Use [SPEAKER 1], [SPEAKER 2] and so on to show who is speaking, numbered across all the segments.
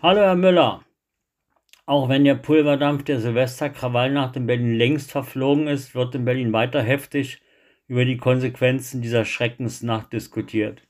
[SPEAKER 1] Hallo Herr Müller. Auch wenn der Pulverdampf der Silvesterkrawallnacht in Berlin längst verflogen ist, wird in Berlin weiter heftig über die Konsequenzen dieser Schreckensnacht diskutiert.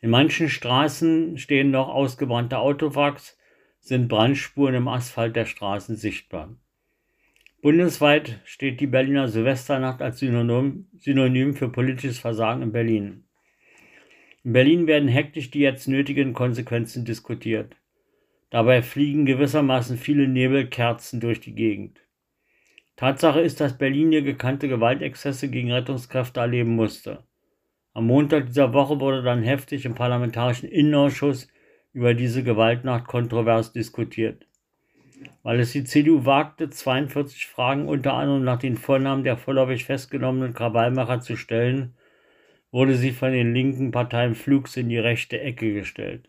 [SPEAKER 1] In manchen Straßen stehen noch ausgebrannte Autowracks, sind Brandspuren im Asphalt der Straßen sichtbar. Bundesweit steht die Berliner Silvesternacht als Synonym, Synonym für politisches Versagen in Berlin. In Berlin werden hektisch die jetzt nötigen Konsequenzen diskutiert. Dabei fliegen gewissermaßen viele Nebelkerzen durch die Gegend. Tatsache ist, dass Berlin hier gekannte Gewaltexzesse gegen Rettungskräfte erleben musste. Am Montag dieser Woche wurde dann heftig im Parlamentarischen Innenausschuss über diese Gewaltnacht kontrovers diskutiert. Weil es die CDU wagte, 42 Fragen unter anderem nach den Vornamen der vorläufig festgenommenen Krawallmacher zu stellen, wurde sie von den linken Parteien flugs in die rechte Ecke gestellt.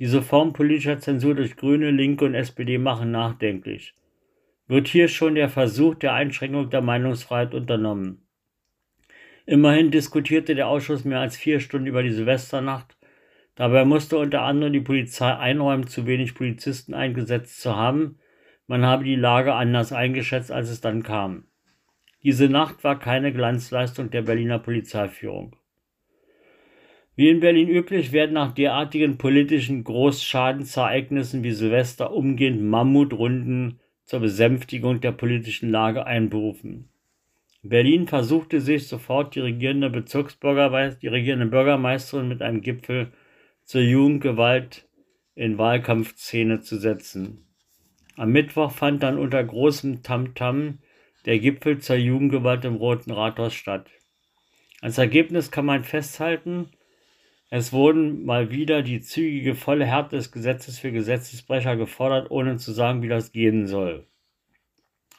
[SPEAKER 1] Diese Form politischer Zensur durch Grüne, Linke und SPD machen nachdenklich. Wird hier schon der Versuch der Einschränkung der Meinungsfreiheit unternommen? Immerhin diskutierte der Ausschuss mehr als vier Stunden über die Silvesternacht. Dabei musste unter anderem die Polizei einräumen, zu wenig Polizisten eingesetzt zu haben. Man habe die Lage anders eingeschätzt, als es dann kam. Diese Nacht war keine Glanzleistung der Berliner Polizeiführung. Wie in Berlin üblich werden nach derartigen politischen Großschadensereignissen wie Silvester umgehend Mammutrunden zur Besänftigung der politischen Lage einberufen. Berlin versuchte sich sofort die regierende Bezirksbürgermeisterin, die regierende Bürgermeisterin mit einem Gipfel zur Jugendgewalt in Wahlkampfszene zu setzen. Am Mittwoch fand dann unter großem Tamtam -Tam der Gipfel zur Jugendgewalt im Roten Rathaus statt. Als Ergebnis kann man festhalten, es wurden mal wieder die zügige volle Härte des Gesetzes für Gesetzesbrecher gefordert, ohne zu sagen, wie das gehen soll.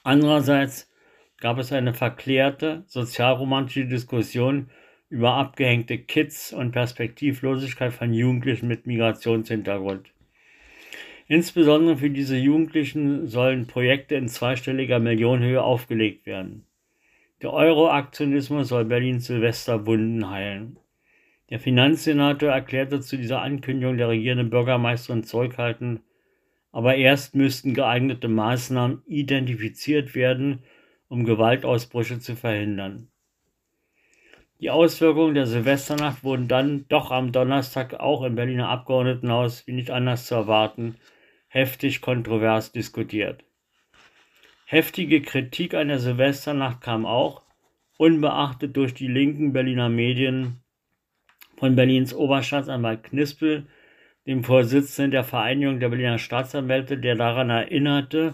[SPEAKER 1] Andererseits gab es eine verklärte, sozialromantische Diskussion über abgehängte Kids und Perspektivlosigkeit von Jugendlichen mit Migrationshintergrund. Insbesondere für diese Jugendlichen sollen Projekte in zweistelliger Millionenhöhe aufgelegt werden. Der Euro-Aktionismus soll Berlins Silvesterwunden heilen. Der Finanzsenator erklärte zu dieser Ankündigung der regierenden Bürgermeisterin zurückhaltend, aber erst müssten geeignete Maßnahmen identifiziert werden, um Gewaltausbrüche zu verhindern. Die Auswirkungen der Silvesternacht wurden dann doch am Donnerstag auch im Berliner Abgeordnetenhaus, wie nicht anders zu erwarten, heftig kontrovers diskutiert. Heftige Kritik an der Silvesternacht kam auch, unbeachtet durch die linken Berliner Medien, von Berlins Oberstaatsanwalt Knispel, dem Vorsitzenden der Vereinigung der Berliner Staatsanwälte, der daran erinnerte,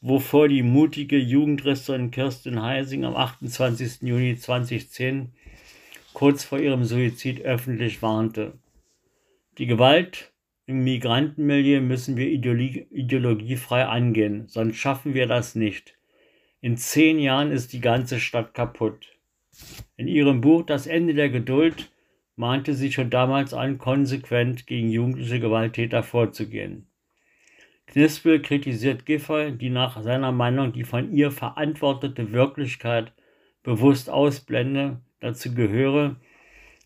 [SPEAKER 1] wovor die mutige Jugendrisserin Kirstin Heising am 28. Juni 2010 kurz vor ihrem Suizid öffentlich warnte. Die Gewalt im Migrantenmilieu müssen wir ideologie ideologiefrei angehen, sonst schaffen wir das nicht. In zehn Jahren ist die ganze Stadt kaputt. In ihrem Buch Das Ende der Geduld mahnte sie schon damals an, konsequent gegen jugendliche Gewalttäter vorzugehen. Knispel kritisiert Giffey, die nach seiner Meinung die von ihr verantwortete Wirklichkeit bewusst ausblende. Dazu gehöre,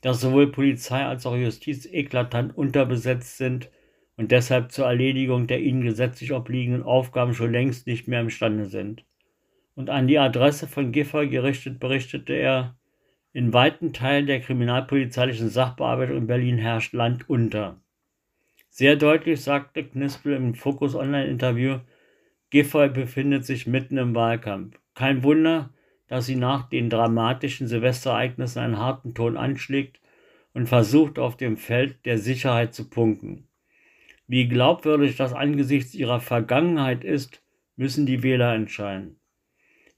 [SPEAKER 1] dass sowohl Polizei als auch Justiz eklatant unterbesetzt sind und deshalb zur Erledigung der ihnen gesetzlich obliegenden Aufgaben schon längst nicht mehr imstande sind. Und an die Adresse von Giffey gerichtet berichtete er, in weiten Teilen der kriminalpolizeilichen Sachbearbeitung in Berlin herrscht Land unter. Sehr deutlich sagte Knispel im Focus Online-Interview, Giffey befindet sich mitten im Wahlkampf. Kein Wunder, dass sie nach den dramatischen Silvesterereignissen einen harten Ton anschlägt und versucht, auf dem Feld der Sicherheit zu punkten. Wie glaubwürdig das angesichts ihrer Vergangenheit ist, müssen die Wähler entscheiden.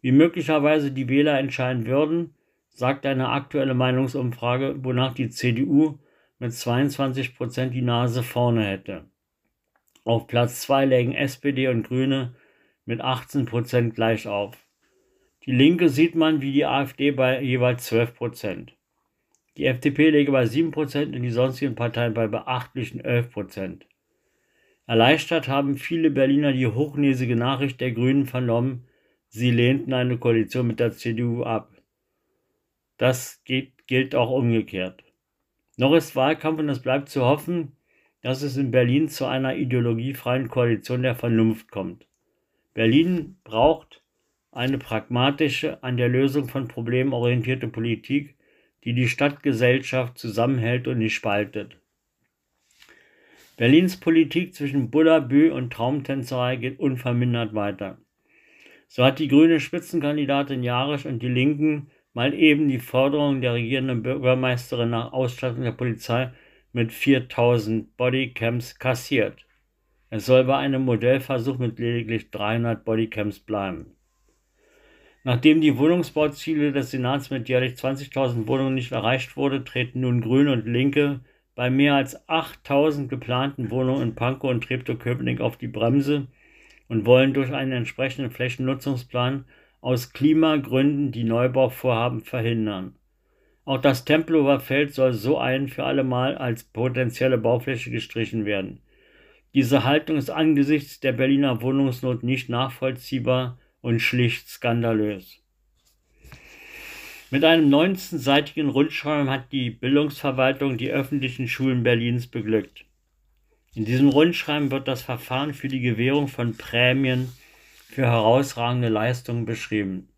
[SPEAKER 1] Wie möglicherweise die Wähler entscheiden würden, sagt eine aktuelle Meinungsumfrage, wonach die CDU mit 22 Prozent die Nase vorne hätte. Auf Platz 2 lägen SPD und Grüne mit 18 Prozent gleich auf. Die Linke sieht man wie die AfD bei jeweils 12 Prozent. Die FDP läge bei 7 Prozent und die sonstigen Parteien bei beachtlichen 11 Prozent. Erleichtert haben viele Berliner die hochnäsige Nachricht der Grünen vernommen, sie lehnten eine Koalition mit der CDU ab. Das geht, gilt auch umgekehrt. Noch ist Wahlkampf und es bleibt zu hoffen, dass es in Berlin zu einer ideologiefreien Koalition der Vernunft kommt. Berlin braucht eine pragmatische, an der Lösung von Problemen orientierte Politik, die die Stadtgesellschaft zusammenhält und nicht spaltet. Berlins Politik zwischen Bullabü und Traumtänzerei geht unvermindert weiter. So hat die grüne Spitzenkandidatin Jarisch und die Linken mal eben die Forderung der regierenden Bürgermeisterin nach Ausstattung der Polizei mit 4000 Bodycams kassiert. Es soll bei einem Modellversuch mit lediglich 300 Bodycams bleiben. Nachdem die Wohnungsbauziele des Senats mit jährlich 20.000 Wohnungen nicht erreicht wurde, treten nun Grüne und Linke bei mehr als 8.000 geplanten Wohnungen in Pankow und Treptow-Köpenick auf die Bremse und wollen durch einen entsprechenden Flächennutzungsplan aus Klimagründen die Neubauvorhaben verhindern. Auch das Tempelhofer Feld soll so ein für alle Mal als potenzielle Baufläche gestrichen werden. Diese Haltung ist angesichts der Berliner Wohnungsnot nicht nachvollziehbar und schlicht skandalös. Mit einem 19-seitigen Rundschreiben hat die Bildungsverwaltung die öffentlichen Schulen Berlins beglückt. In diesem Rundschreiben wird das Verfahren für die Gewährung von Prämien für herausragende Leistungen beschrieben.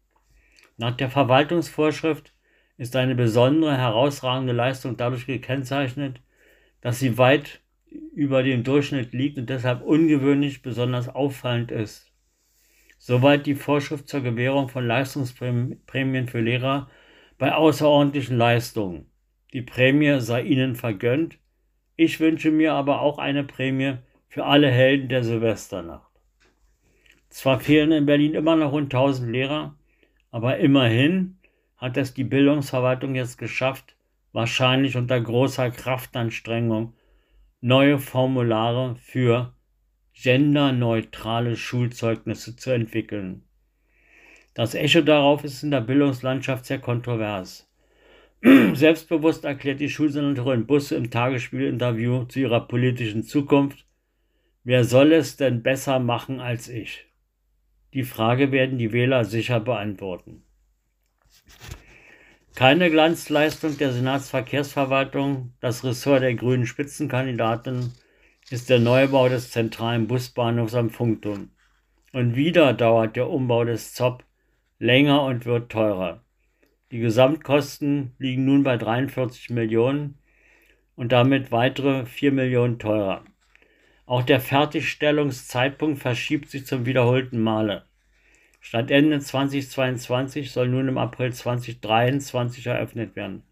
[SPEAKER 1] Nach der Verwaltungsvorschrift ist eine besondere herausragende Leistung dadurch gekennzeichnet, dass sie weit über dem Durchschnitt liegt und deshalb ungewöhnlich besonders auffallend ist. Soweit die Vorschrift zur Gewährung von Leistungsprämien für Lehrer bei außerordentlichen Leistungen. Die Prämie sei ihnen vergönnt. Ich wünsche mir aber auch eine Prämie für alle Helden der Silvesternacht. Zwar fehlen in Berlin immer noch rund 1000 Lehrer, aber immerhin hat es die Bildungsverwaltung jetzt geschafft, wahrscheinlich unter großer Kraftanstrengung, neue Formulare für genderneutrale Schulzeugnisse zu entwickeln. Das Echo darauf ist in der Bildungslandschaft sehr kontrovers. Selbstbewusst erklärt die Schulsenatorin Busse im Tagesspielinterview zu ihrer politischen Zukunft, wer soll es denn besser machen als ich? Die Frage werden die Wähler sicher beantworten. Keine Glanzleistung der Senatsverkehrsverwaltung, das Ressort der grünen Spitzenkandidaten, ist der Neubau des zentralen Busbahnhofs am Funkturm. Und wieder dauert der Umbau des ZOP länger und wird teurer. Die Gesamtkosten liegen nun bei 43 Millionen und damit weitere 4 Millionen teurer. Auch der Fertigstellungszeitpunkt verschiebt sich zum wiederholten Male. Statt Ende 2022 soll nun im April 2023 eröffnet werden.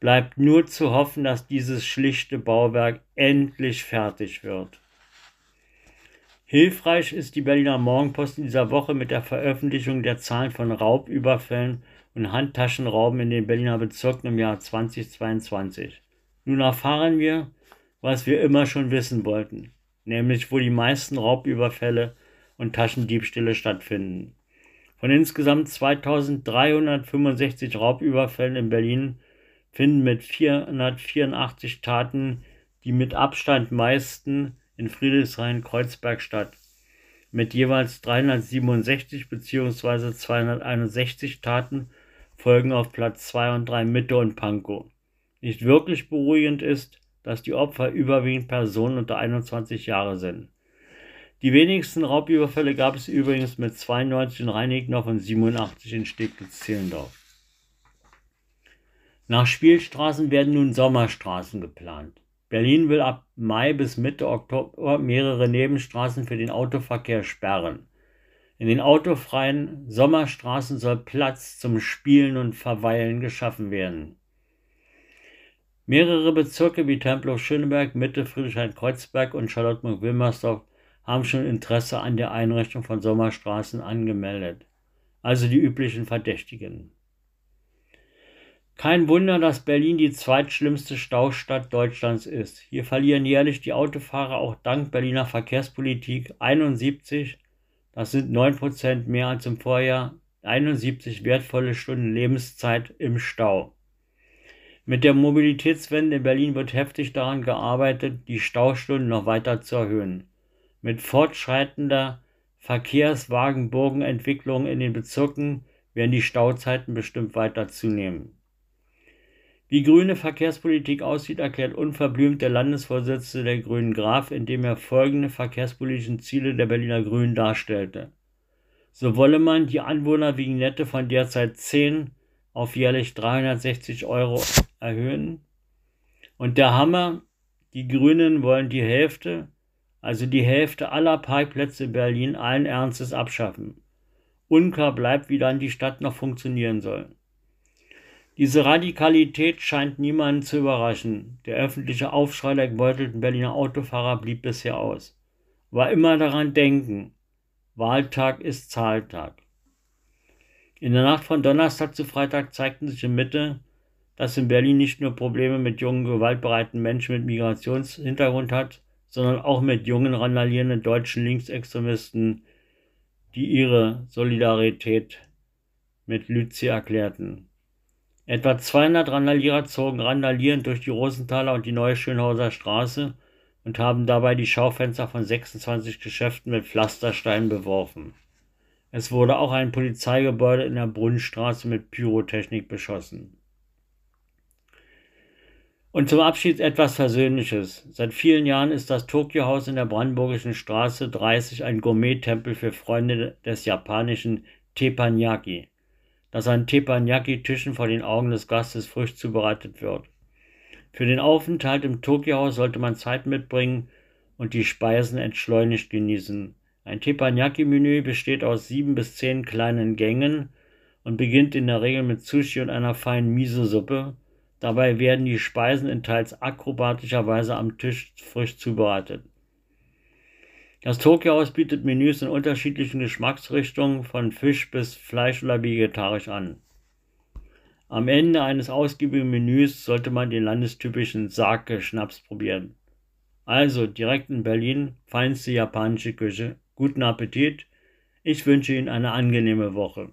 [SPEAKER 1] Bleibt nur zu hoffen, dass dieses schlichte Bauwerk endlich fertig wird. Hilfreich ist die Berliner Morgenpost in dieser Woche mit der Veröffentlichung der Zahlen von Raubüberfällen und Handtaschenrauben in den Berliner Bezirken im Jahr 2022. Nun erfahren wir, was wir immer schon wissen wollten nämlich wo die meisten Raubüberfälle und Taschendiebstähle stattfinden. Von insgesamt 2365 Raubüberfällen in Berlin finden mit 484 Taten die mit Abstand meisten in Friedrichshain-Kreuzberg statt. Mit jeweils 367 bzw. 261 Taten folgen auf Platz 2 und 3 Mitte und Pankow. Nicht wirklich beruhigend ist, dass die Opfer überwiegend Personen unter 21 Jahre sind. Die wenigsten Raubüberfälle gab es übrigens mit 92 in Reinickendorf und 87 in Steglitz-Zehlendorf. Nach Spielstraßen werden nun Sommerstraßen geplant. Berlin will ab Mai bis Mitte Oktober mehrere Nebenstraßen für den Autoverkehr sperren. In den autofreien Sommerstraßen soll Platz zum Spielen und Verweilen geschaffen werden. Mehrere Bezirke wie Tempelhof-Schöneberg, Mitte, Friedrichshain-Kreuzberg und Charlottenburg-Wilmersdorf haben schon Interesse an der Einrichtung von Sommerstraßen angemeldet. Also die üblichen Verdächtigen. Kein Wunder, dass Berlin die zweitschlimmste Staustadt Deutschlands ist. Hier verlieren jährlich die Autofahrer auch dank Berliner Verkehrspolitik 71, das sind 9% mehr als im Vorjahr, 71 wertvolle Stunden Lebenszeit im Stau. Mit der Mobilitätswende in Berlin wird heftig daran gearbeitet, die Staustunden noch weiter zu erhöhen. Mit fortschreitender Verkehrswagenburgenentwicklung in den Bezirken werden die Stauzeiten bestimmt weiter zunehmen. Wie grüne Verkehrspolitik aussieht, erklärt unverblümt der Landesvorsitzende der Grünen Graf, indem er folgende verkehrspolitischen Ziele der Berliner Grünen darstellte. So wolle man die Anwohnervignette von derzeit 10 auf jährlich 360 Euro erhöhen. Und der Hammer, die Grünen wollen die Hälfte, also die Hälfte aller Parkplätze in Berlin allen Ernstes abschaffen. Unklar bleibt, wie dann die Stadt noch funktionieren soll. Diese Radikalität scheint niemanden zu überraschen. Der öffentliche Aufschrei der gebeutelten Berliner Autofahrer blieb bisher aus. War immer daran denken. Wahltag ist Zahltag. In der Nacht von Donnerstag zu Freitag zeigten sich in Mitte, dass in Berlin nicht nur Probleme mit jungen, gewaltbereiten Menschen mit Migrationshintergrund hat, sondern auch mit jungen, randalierenden deutschen Linksextremisten, die ihre Solidarität mit Lützi erklärten. Etwa 200 Randalierer zogen randalierend durch die Rosenthaler und die Neue Schönhauser Straße und haben dabei die Schaufenster von 26 Geschäften mit Pflastersteinen beworfen. Es wurde auch ein Polizeigebäude in der Brunnenstraße mit Pyrotechnik beschossen. Und zum Abschied etwas Versöhnliches. Seit vielen Jahren ist das Tokio-Haus in der Brandenburgischen Straße 30 ein Gourmet-Tempel für Freunde des japanischen Teppanyaki dass an Teppanyaki-Tischen vor den Augen des Gastes frisch zubereitet wird. Für den Aufenthalt im Tokio-Haus sollte man Zeit mitbringen und die Speisen entschleunigt genießen. Ein Teppanyaki-Menü besteht aus sieben bis zehn kleinen Gängen und beginnt in der Regel mit Sushi und einer feinen Miso-Suppe. Dabei werden die Speisen in teils akrobatischer Weise am Tisch frisch zubereitet. Das Tokio-Haus bietet Menüs in unterschiedlichen Geschmacksrichtungen, von Fisch bis Fleisch oder vegetarisch an. Am Ende eines ausgiebigen Menüs sollte man den landestypischen Sake-Schnaps probieren. Also direkt in Berlin, feinste japanische Küche. Guten Appetit. Ich wünsche Ihnen eine angenehme Woche.